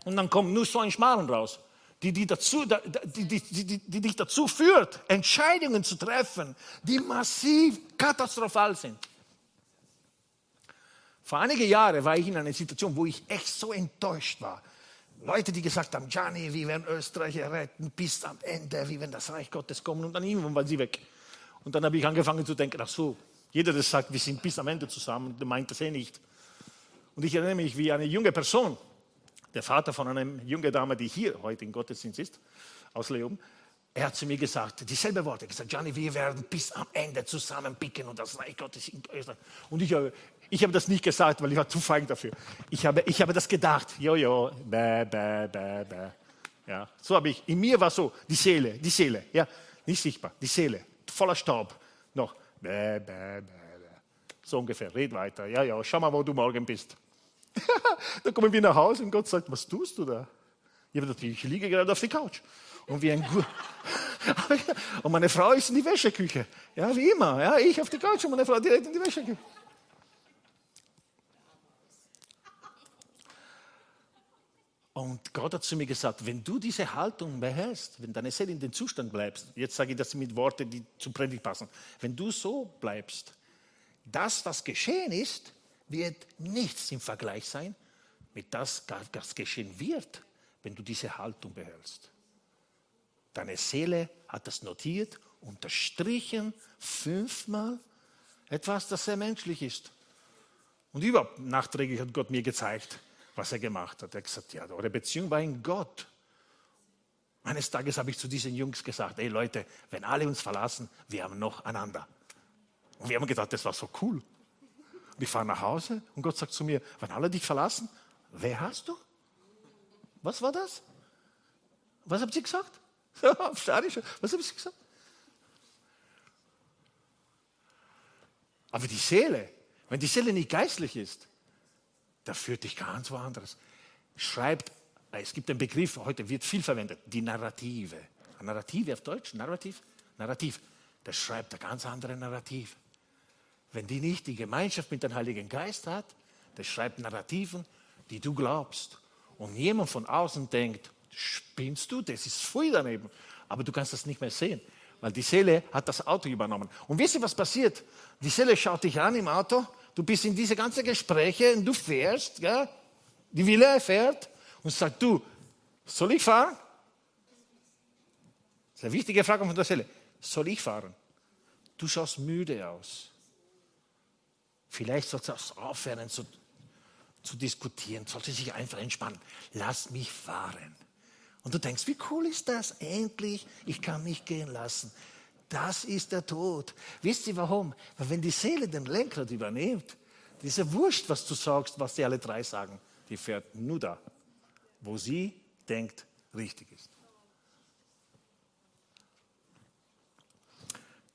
Und dann kommt nur so ein Schmarrn raus, die, die, dazu, die, die, die, die dich dazu führt, Entscheidungen zu treffen, die massiv katastrophal sind. Vor einigen Jahren war ich in einer Situation, wo ich echt so enttäuscht war. Leute, die gesagt haben, Gianni, wir werden Österreich retten bis am Ende, wir werden das Reich Gottes kommen und dann irgendwann waren sie weg. Und dann habe ich angefangen zu denken, ach so, jeder, der sagt, wir sind bis am Ende zusammen, der meint das eh nicht. Und ich erinnere mich, wie eine junge Person, der Vater von einer jungen Dame, die hier heute im Gottesdienst ist, aus Leoben, er hat zu mir gesagt, dieselbe Worte, gesagt, Gianni, wir werden bis am Ende zusammenpicken und das Reich Gottes in Österreich. Und ich habe, ich habe das nicht gesagt, weil ich war zu feig dafür. Ich habe, ich habe das gedacht, jojo, bäh, bäh, bäh, bäh. Ja, so habe ich, in mir war so, die Seele, die Seele, ja, nicht sichtbar, die Seele, voller Staub, noch, bäh, bäh, bäh. So ungefähr, red weiter, ja, ja, schau mal, wo du morgen bist. dann kommen wir nach Hause und Gott sagt, was tust du da? Ich, habe gedacht, ich liege gerade auf der Couch. Und, wie ein Gu und meine Frau ist in die Wäscheküche. Ja, wie immer. Ja, ich auf der Couch und meine Frau direkt in die Wäscheküche. Und Gott hat zu mir gesagt, wenn du diese Haltung behältst, wenn deine Seele in den Zustand bleibst, jetzt sage ich das mit Worten, die zu Predigt passen, wenn du so bleibst, das, was geschehen ist, wird nichts im Vergleich sein mit das, was geschehen wird, wenn du diese Haltung behältst. Deine Seele hat das notiert, unterstrichen, fünfmal, etwas, das sehr menschlich ist. Und überhaupt nachträglich hat Gott mir gezeigt, was er gemacht hat. Er hat gesagt, ja, eure Beziehung war in Gott. Eines Tages habe ich zu diesen Jungs gesagt, ey Leute, wenn alle uns verlassen, wir haben noch einander. Und wir haben gedacht, das war so cool. Und ich fahre nach Hause und Gott sagt zu mir, wenn alle dich verlassen, wer hast du? Was war das? Was habt ihr gesagt? Was habt ihr gesagt? Aber die Seele, wenn die Seele nicht geistlich ist, da führt dich ganz woanders. Schreibt, es gibt einen Begriff, heute wird viel verwendet, die Narrative. Narrative auf Deutsch, Narrativ, Narrativ. Das schreibt ein ganz anderes Narrativ. Wenn die nicht die Gemeinschaft mit dem Heiligen Geist hat, das schreibt Narrativen, die du glaubst. Und jemand von außen denkt, spinnst du, das ist voll daneben. Aber du kannst das nicht mehr sehen, weil die Seele hat das Auto übernommen. Und wisst ihr, was passiert? Die Seele schaut dich an im Auto, du bist in diese ganzen Gespräche und du fährst, gell? die Wille fährt und sagt, du, soll ich fahren? Das ist eine wichtige Frage von der Seele. Soll ich fahren? Du schaust müde aus. Vielleicht sollst du aufhören zu, zu diskutieren, sollst du sich einfach entspannen. Lass mich fahren. Und du denkst, wie cool ist das? Endlich, ich kann mich gehen lassen. Das ist der Tod. Wisst ihr warum? Weil wenn die Seele den Lenkrad übernimmt, diese Wurscht, was du sagst, was die alle drei sagen, die fährt nur da, wo sie denkt, richtig ist.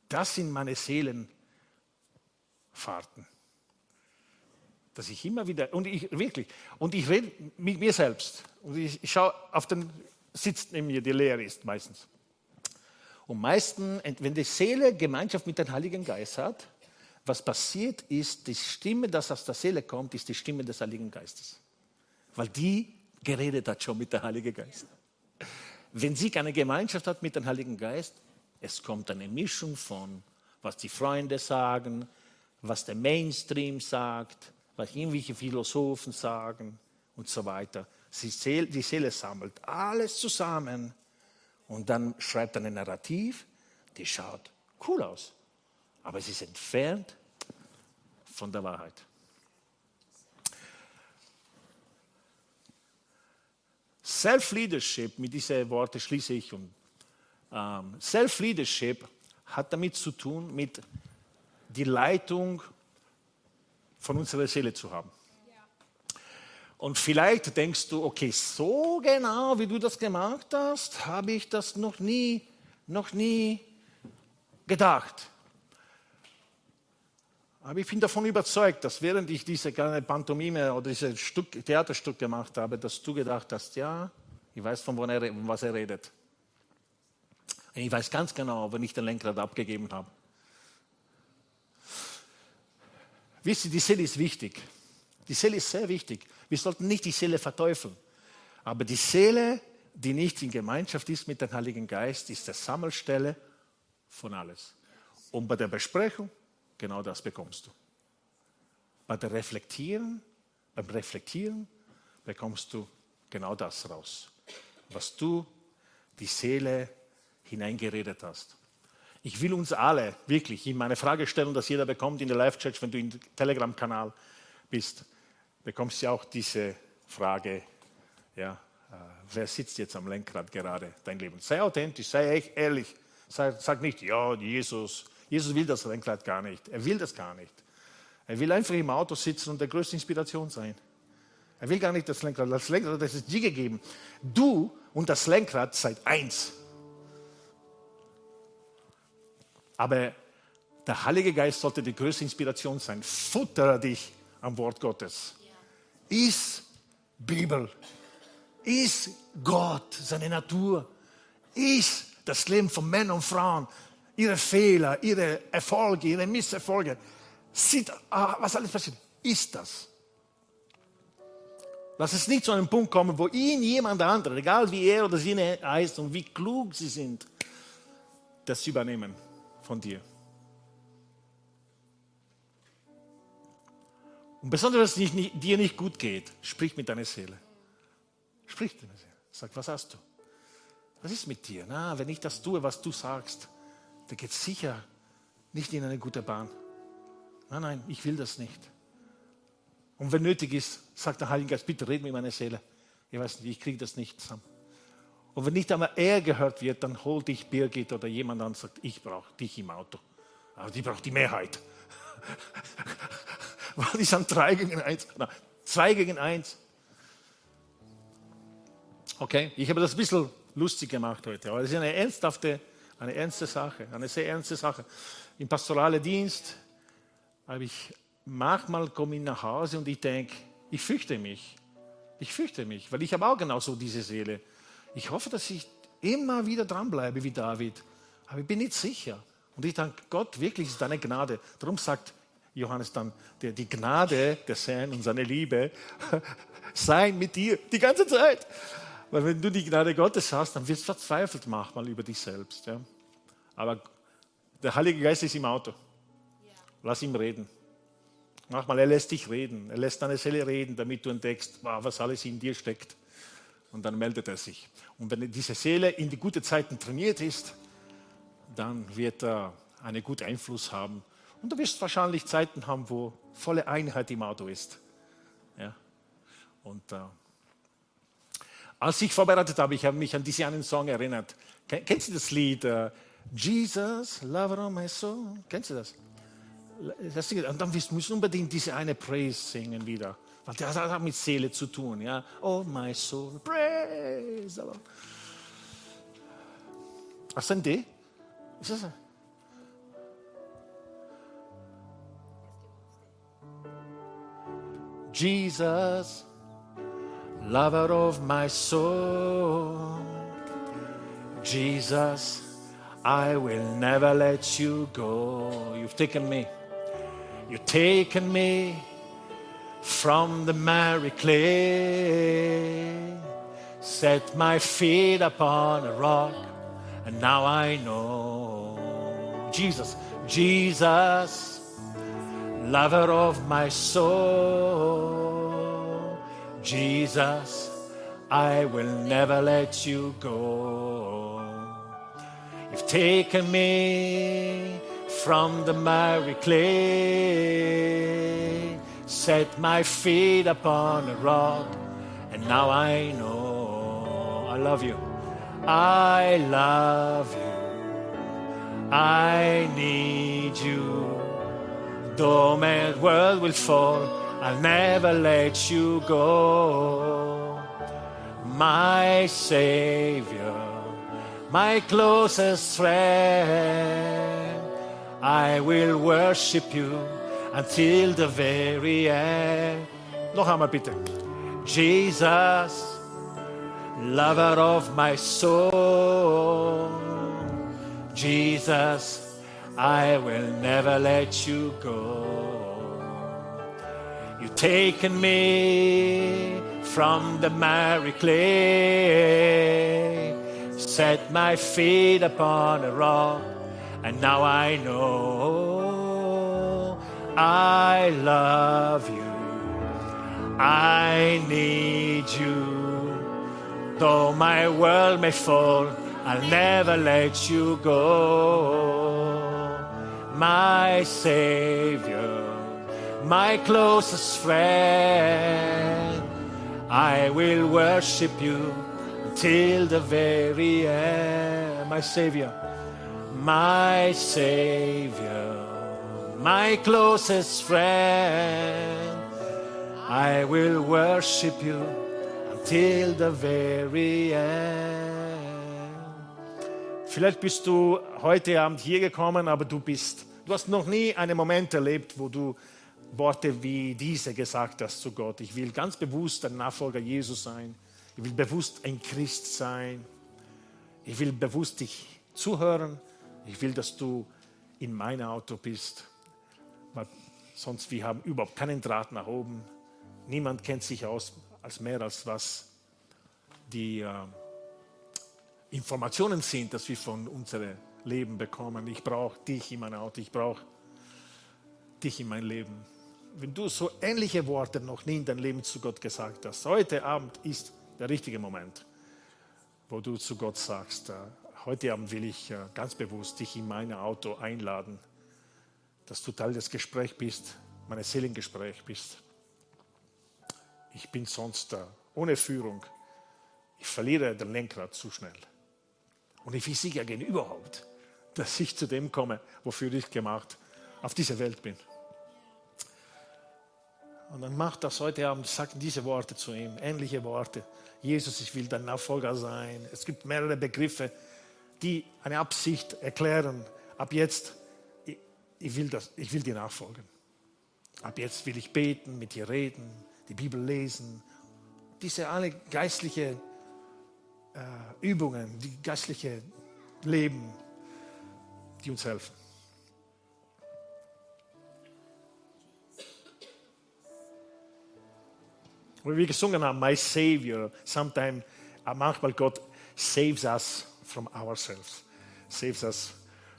Das sind meine Seelenfahrten dass ich immer wieder, und ich wirklich, und ich rede mit mir selbst, und ich, ich schaue auf den Sitz neben mir, der leer ist meistens. Und meistens, wenn die Seele Gemeinschaft mit dem Heiligen Geist hat, was passiert ist, die Stimme, das aus der Seele kommt, ist die Stimme des Heiligen Geistes. Weil die geredet hat schon mit dem Heiligen Geist. Wenn sie keine Gemeinschaft hat mit dem Heiligen Geist, es kommt eine Mischung von, was die Freunde sagen, was der Mainstream sagt, was irgendwelche Philosophen sagen und so weiter. Sie, die Seele sammelt alles zusammen und dann schreibt er ein Narrativ, die schaut cool aus, aber es ist entfernt von der Wahrheit. Self-Leadership, mit diesen Worten schließe ich, und ähm, Self-Leadership hat damit zu tun, mit die Leitung von unserer Seele zu haben. Und vielleicht denkst du, okay, so genau wie du das gemacht hast, habe ich das noch nie, noch nie gedacht. Aber ich bin davon überzeugt, dass während ich diese kleine Pantomime oder dieses Stück, Theaterstück gemacht habe, dass du gedacht hast, ja, ich weiß, von, er, was er redet. Und ich weiß ganz genau, wenn ich den Lenkrad abgegeben habe. Wisst ihr, die Seele ist wichtig. Die Seele ist sehr wichtig. Wir sollten nicht die Seele verteufeln. Aber die Seele, die nicht in Gemeinschaft ist mit dem Heiligen Geist, ist die Sammelstelle von alles. Und bei der Besprechung, genau das bekommst du. Bei der Reflektieren, beim Reflektieren bekommst du genau das raus, was du die Seele hineingeredet hast. Ich will uns alle wirklich in meine Fragestellung, dass jeder bekommt in der Live-Church, wenn du im Telegram-Kanal bist, bekommst du auch diese Frage, ja, äh, wer sitzt jetzt am Lenkrad gerade dein Leben? Sei authentisch, sei echt ehrlich. Sag, sag nicht, ja, Jesus. Jesus will das Lenkrad gar nicht. Er will das gar nicht. Er will einfach im Auto sitzen und der größte Inspiration sein. Er will gar nicht das Lenkrad. Das Lenkrad, das ist dir gegeben. Du und das Lenkrad seid eins. Aber der Heilige Geist sollte die größte Inspiration sein. Futtere dich am Wort Gottes. Ist Bibel. Ist Gott, seine Natur. Ist das Leben von Männern und Frauen. Ihre Fehler, ihre Erfolge, ihre Misserfolge. Sieht, ah, was alles passiert. Ist das. Lass es nicht zu einem Punkt kommen, wo ihn jemand anderer, egal wie er oder sie heißt und wie klug sie sind, das übernehmen von dir. Und besonders, wenn es dir nicht gut geht, sprich mit deiner Seele. Sprich mit deiner Seele. Sag, was hast du? Was ist mit dir? Na, wenn ich das tue, was du sagst, dann geht es sicher nicht in eine gute Bahn. Nein, nein, ich will das nicht. Und wenn nötig ist, sagt der Heilige Geist, bitte red mit meiner Seele. Ich weiß nicht, ich kriege das nicht zusammen. Und wenn nicht einmal er gehört wird, dann hol dich Birgit oder jemand an und sagt, ich brauche dich im Auto. Aber die braucht die Mehrheit. Weil die sind drei gegen eins. Na, zwei gegen eins. Okay, ich habe das ein bisschen lustig gemacht heute, aber es ist eine ernsthafte, eine ernste Sache, eine sehr ernste Sache. Im pastoralen Dienst habe ich manchmal komme ich nach Hause und ich denke, ich fürchte mich. Ich fürchte mich, weil ich habe auch genauso diese Seele. Ich hoffe, dass ich immer wieder dranbleibe wie David. Aber ich bin nicht sicher. Und ich danke Gott, wirklich ist deine Gnade. Darum sagt Johannes dann, der, die Gnade des Herrn und seine Liebe sein mit dir die ganze Zeit. Weil wenn du die Gnade Gottes hast, dann wirst du verzweifelt manchmal über dich selbst. Ja? Aber der Heilige Geist ist im Auto. Lass ihn reden. Manchmal, er lässt dich reden. Er lässt deine Seele reden, damit du entdeckst, was alles in dir steckt und dann meldet er sich. Und wenn diese Seele in die guten Zeiten trainiert ist, dann wird er einen guten Einfluss haben. Und du wirst wahrscheinlich Zeiten haben, wo volle Einheit im Auto ist. Ja? Und äh, als ich vorbereitet habe, ich habe mich an diesen einen Song erinnert. Kennst du das Lied uh, Jesus, Lover of my soul? Kennst du das? Und dann müssen wir unbedingt diese eine Praise singen wieder. Weil das hat mit Seele zu tun. Ja? Oh my soul, praise. Hast du ein D? Ist das Jesus, lover of my soul. Jesus, I will never let you go. You've taken me. You've taken me from the miry clay. Set my feet upon a rock, and now I know Jesus, Jesus, lover of my soul. Jesus, I will never let you go. You've taken me from the miry clay set my feet upon a rock, and now I know I love you. I love you. I need you. Though my world will fall, I'll never let you go. My Savior, my closest friend, I will worship you until the very end. Noch einmal bitte. Jesus, lover of my soul. Jesus, I will never let you go. You've taken me from the miry clay, set my feet upon a rock, and now I know I love you. I need you. Though my world may fall, I'll never let you go. My Savior, my closest friend, I will worship you until the very end. My Savior, my Savior, my closest friend. I will worship you until the very end. Vielleicht bist du heute Abend hier gekommen, aber du bist, du hast noch nie einen Moment erlebt, wo du Worte wie diese gesagt hast zu Gott. Ich will ganz bewusst ein Nachfolger Jesus sein. Ich will bewusst ein Christ sein. Ich will bewusst dich zuhören. Ich will, dass du in mein Auto bist. Weil sonst wir haben überhaupt keinen Draht nach oben. Niemand kennt sich aus als mehr als was die äh, Informationen sind, dass wir von unserem Leben bekommen. Ich brauche dich in mein Auto, ich brauche dich in mein Leben. Wenn du so ähnliche Worte noch nie in deinem Leben zu Gott gesagt hast, heute Abend ist der richtige Moment, wo du zu Gott sagst, äh, heute Abend will ich äh, ganz bewusst dich in mein Auto einladen, dass du Teil des Gesprächs bist, meines Seelengesprächs bist ich bin sonst da, ohne Führung. Ich verliere den Lenkrad zu schnell. Und ich will sicher gehen überhaupt, dass ich zu dem komme, wofür ich gemacht auf dieser Welt bin. Und dann macht das heute Abend, sagt diese Worte zu ihm, ähnliche Worte. Jesus, ich will dein Nachfolger sein. Es gibt mehrere Begriffe, die eine Absicht erklären. Ab jetzt, ich, ich will, das, ich will dir nachfolgen. Ab jetzt will ich beten, mit dir reden, die Bibel lesen, diese alle geistliche äh, Übungen, die geistliche Leben, die uns helfen. Wie wir gesungen haben, My Savior, sometimes, äh, manchmal Gott saves us from ourselves, saves us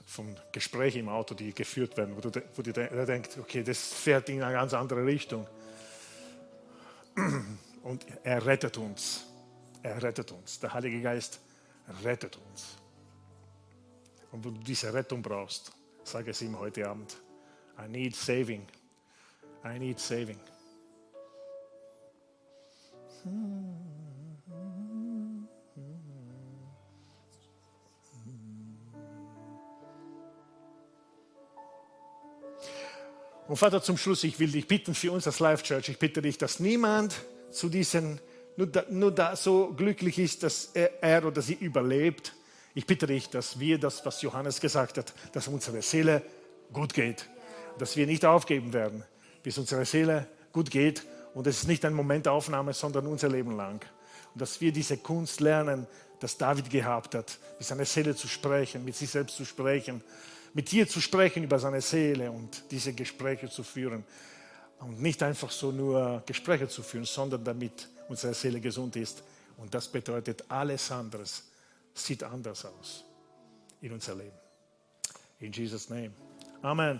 von Gesprächen im Auto, die geführt werden, wo du, wo du denkst, okay, das fährt in eine ganz andere Richtung. Und er rettet uns. Er rettet uns. Der Heilige Geist rettet uns. Und wenn du diese Rettung brauchst, sage es ihm heute Abend. I need saving. I need saving. Und Vater, zum Schluss, ich will dich bitten für uns als Life Church, ich bitte dich, dass niemand zu diesen, nur da, nur da so glücklich ist, dass er, er oder sie überlebt. Ich bitte dich, dass wir das, was Johannes gesagt hat, dass unsere Seele gut geht, dass wir nicht aufgeben werden, bis unsere Seele gut geht. Und es ist nicht eine Momentaufnahme, sondern unser Leben lang. Und dass wir diese Kunst lernen, dass David gehabt hat, mit seiner Seele zu sprechen, mit sich selbst zu sprechen mit dir zu sprechen über seine Seele und diese Gespräche zu führen. Und nicht einfach so nur Gespräche zu führen, sondern damit unsere Seele gesund ist. Und das bedeutet, alles andere sieht anders aus in unser Leben. In Jesus' name. Amen.